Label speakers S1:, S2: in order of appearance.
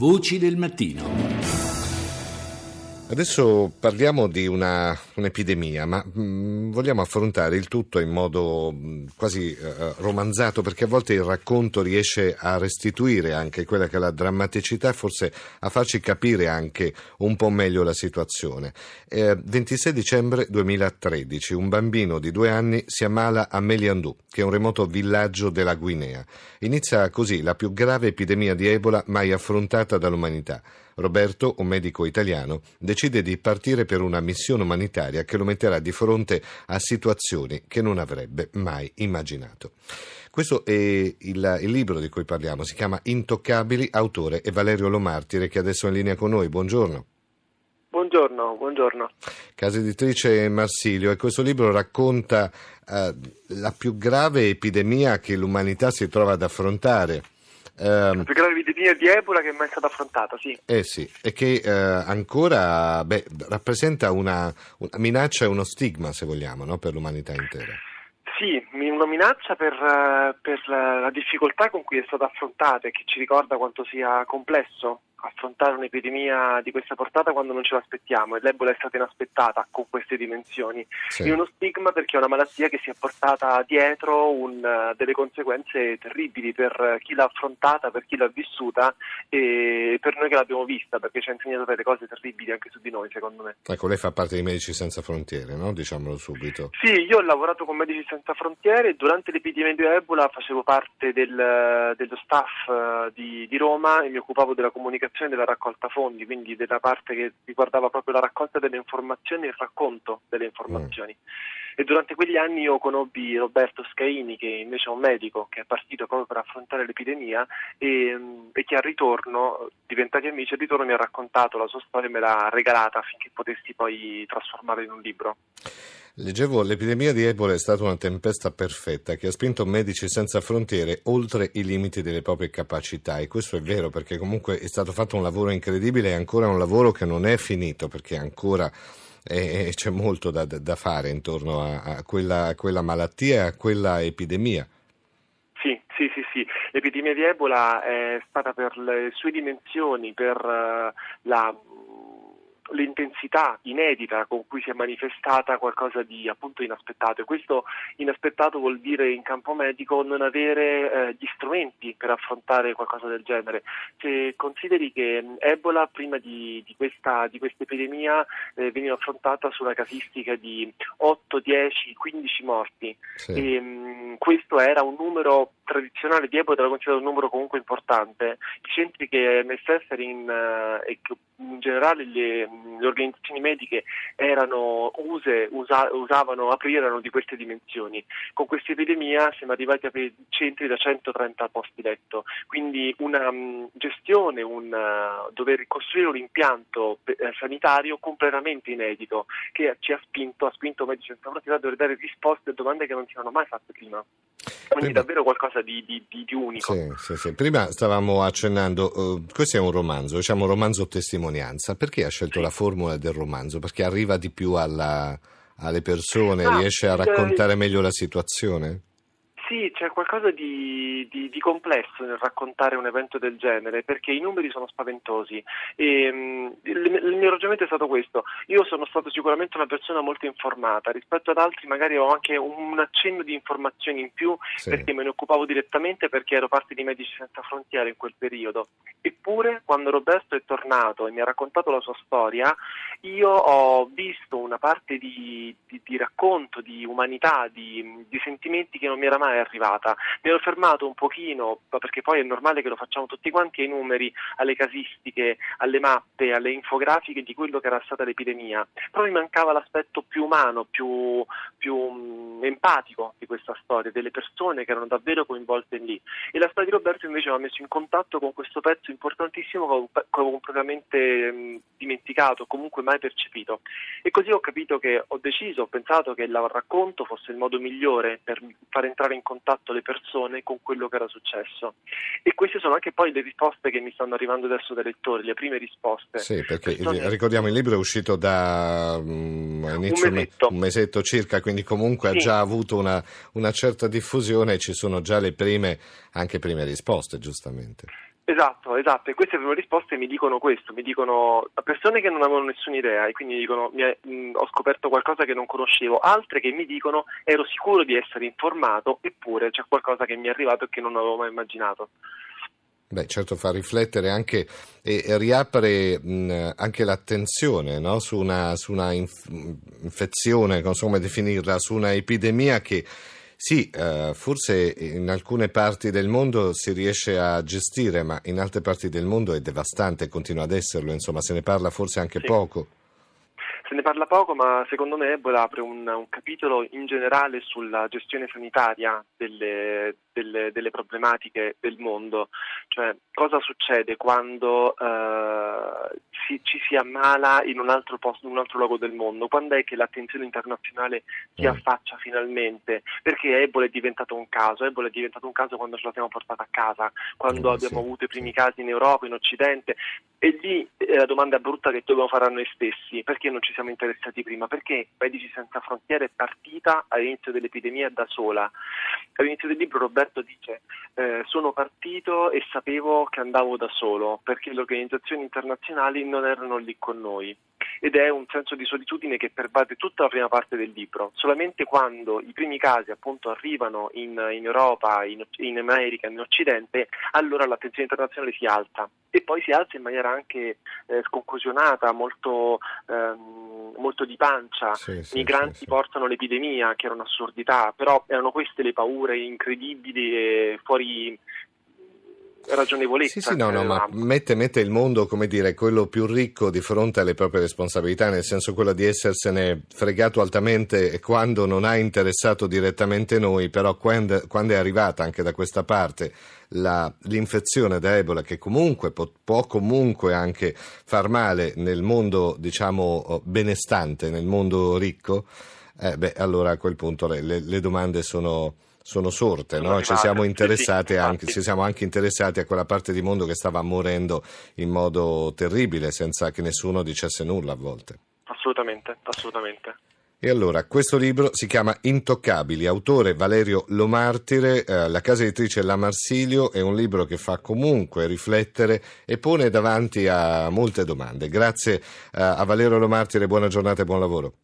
S1: Voci del mattino.
S2: Adesso parliamo di una, un'epidemia, ma mh, mm, vogliamo affrontare il tutto in modo mh, mm, quasi uh, romanzato, perché a volte il racconto riesce a restituire anche quella che è la drammaticità forse a farci capire anche un po' meglio la situazione. Eh, 26 dicembre 2013, un bambino di due anni si ammala a Meliandou, che è un remoto villaggio della Guinea. Inizia così la più grave epidemia di Ebola mai affrontata dall'umanità. Roberto, un medico italiano, decide di partire per una missione umanitaria che lo metterà di fronte a situazioni che non avrebbe mai immaginato. Questo è il, il libro di cui parliamo, si chiama Intoccabili, autore è Valerio Lomartire che adesso è in linea con noi. Buongiorno.
S3: Buongiorno, buongiorno.
S2: Casa editrice Marsilio e questo libro racconta eh, la più grave epidemia che l'umanità si trova ad affrontare
S3: Um, la più grave epidemia di Ebola che mai è stata affrontata, sì.
S2: Eh sì, e che eh, ancora beh, rappresenta una, una, minaccia e uno stigma, se vogliamo, no? per l'umanità intera.
S3: Sì, una minaccia per, per la, la difficoltà con cui è stata affrontata e che ci ricorda quanto sia complesso affrontare un'epidemia di questa portata quando non ce l'aspettiamo e l'Ebola è stata inaspettata con queste dimensioni. Sì. È uno stigma perché è una malattia che si è portata dietro un, delle conseguenze terribili per chi l'ha affrontata, per chi l'ha vissuta e per noi che l'abbiamo vista perché ci ha insegnato delle cose terribili anche su di noi secondo me.
S2: Ecco, lei fa parte di Medici Senza Frontiere, no? diciamolo subito.
S3: Sì, io ho lavorato con Medici Senza Frontiere e durante l'epidemia di Ebola facevo parte del, dello staff eh, di, di Roma e mi occupavo della comunicazione pianificazione della raccolta fondi, quindi della parte che riguardava proprio la raccolta delle informazioni e il racconto delle informazioni. Mm. E durante quegli anni io conobbi Roberto Scaini, che invece è un medico che è partito proprio per affrontare l'epidemia e, e che al ritorno, diventati amici, al ritorno mi ha raccontato la sua storia e me l'ha regalata affinché potessi poi trasformarla in un libro.
S2: Leggevo, l'epidemia di Ebola è stata una tempesta perfetta che ha spinto Medici Senza Frontiere oltre i limiti delle proprie capacità e questo è vero perché comunque è stato fatto un lavoro incredibile e ancora un lavoro che non è finito perché ancora eh, c'è molto da, da, fare intorno a, a, quella, a, quella, malattia e a quella epidemia.
S3: Sì, sì, sì, sì. L'epidemia di Ebola è stata per le sue dimensioni, per uh, la l'intensità inedita con cui si è manifestata qualcosa di appunto inaspettato e questo inaspettato vuol dire in campo medico non avere eh, gli strumenti per affrontare qualcosa del genere. Se consideri che Ebola prima di, di, questa, di questa, epidemia eh, veniva affrontata su una casistica di 8, 10, 15 morti sì. e mh, questo era un numero tradizionale di Ebola era considerato un numero comunque importante. I centri che MSF in, uh, e che in generale le, le, organizzazioni mediche erano use, usa, usavano aprire erano di queste dimensioni. Con questa epidemia siamo arrivati a centri da 130 posti letto, quindi una um, gestione, un uh, dover costruire un impianto uh, sanitario completamente inedito che ci ha spinto, ha spinto Medici Senza Frontiere a dover dare risposte a domande che non si erano mai fatte prima. Quindi davvero qualcosa di, di, di, di unico.
S2: Sì, sì, sì. Prima stavamo accennando, uh, questo è un romanzo, diciamo un romanzo testimonianza. Perché ha scelto la formula del romanzo? Perché arriva di più alla, alle persone, ah, riesce a raccontare meglio la situazione?
S3: Sì, c'è qualcosa di, di, di, complesso nel raccontare un evento del genere perché i numeri sono spaventosi e um, il, il, mio ragionamento è stato questo. Io sono stato sicuramente una persona molto informata, rispetto ad altri magari ho anche un accenno di informazioni in più sì. perché me ne occupavo direttamente perché ero parte di Medici Senza Frontiere in quel periodo. Eppure quando Roberto è tornato e mi ha raccontato la sua storia, io ho visto una parte di, di racconto, di umanità, di, di sentimenti che non mi era mai arrivata. Mi ero fermato un pochino, perché poi è normale che lo facciamo tutti quanti, ai numeri, alle casistiche, alle mappe, alle infografiche di quello che era stata l'epidemia. Però mi mancava l'aspetto più umano, più, più um, empatico di questa storia, delle persone che erano davvero coinvolte lì. E la storia di Roberto invece mi ha messo in contatto con questo pezzo importantissimo che avevo completamente um, dimenticato, comunque mai percepito. E così ho capito che ho deciso, ho pensato che il racconto fosse il modo migliore per far entrare in contatto le persone con quello che era successo. E queste sono anche poi le risposte che mi stanno arrivando adesso dai lettori, le prime risposte.
S2: Sì, perché il, ricordiamo il libro è uscito da um, un, mesetto. un, mesetto. circa, quindi comunque sì. ha già avuto una, una certa diffusione e ci sono già le prime, anche prime risposte, giustamente.
S3: Esatto, esatto, e queste prime risposte mi dicono questo, mi dicono persone che non avevano nessuna idea e quindi dicono è, mh, ho scoperto qualcosa che non conoscevo, altre che mi dicono ero sicuro di essere informato eppure c'è qualcosa che mi è arrivato e che non avevo mai immaginato.
S2: Beh, certo fa riflettere anche e, e riapre mh, anche l'attenzione no? su una, su una inf- infezione, non so come definirla, su una epidemia che sì, eh, forse in alcune parti del mondo si riesce a gestire, ma in altre parti del mondo è devastante e continua ad esserlo, insomma, se ne parla forse anche
S3: sì.
S2: poco.
S3: Se ne parla poco, ma secondo me Ebola apre un, un capitolo in generale sulla gestione sanitaria delle, delle, delle, problematiche del mondo. Cioè, cosa succede quando eh, si, ci si ammala in un altro posto, in un altro luogo del mondo? Quando è che l'attenzione internazionale si mm. affaccia finalmente? Perché Ebola è diventato un caso. Ebola è diventato un caso quando ce la siamo portata a casa, quando mm, abbiamo sì, avuto i primi casi in Europa, in Occidente. E lì è la domanda brutta che dobbiamo fare a noi stessi. Perché non ci siamo siamo interessati prima, perché Medici Senza Frontiere è partita all'inizio dell'epidemia da sola. All'inizio del libro Roberto dice eh, sono partito e sapevo che andavo da solo perché le organizzazioni internazionali non erano lì con noi ed è un senso di solitudine che pervade tutta la prima parte del libro. Solamente quando i primi casi appunto arrivano in, in Europa, in, in, America, in Occidente, allora l'attenzione internazionale si alza e poi si alza in maniera anche eh, sconclusionata, molto, ehm, molto di pancia. Sì, sì, Migranti sì, portano l'epidemia, che era un'assurdità, però erano queste le paure incredibili e fuori ragionevolezza.
S2: Sì, sì, no, no, ma mette, mette, il mondo, come dire, quello più ricco di fronte alle proprie responsabilità, nel senso quello di essersene fregato altamente quando non ha interessato direttamente noi, però quando, quando è arrivata anche da questa parte la, l'infezione da Ebola, che comunque può, può, comunque anche far male nel mondo, diciamo, benestante, nel mondo ricco, eh, beh, allora a quel punto le, le, domande sono sono sorte, no? ci, siamo interessati anche, ci siamo anche interessati a quella parte di mondo che stava morendo in modo terribile senza che nessuno dicesse nulla a volte.
S3: Assolutamente, assolutamente.
S2: E allora, questo libro si chiama Intoccabili, autore Valerio Lomartire, eh, la casa editrice La Marsilio, è un libro che fa comunque riflettere e pone davanti a molte domande. Grazie eh, a Valerio Lomartire, buona giornata e buon lavoro.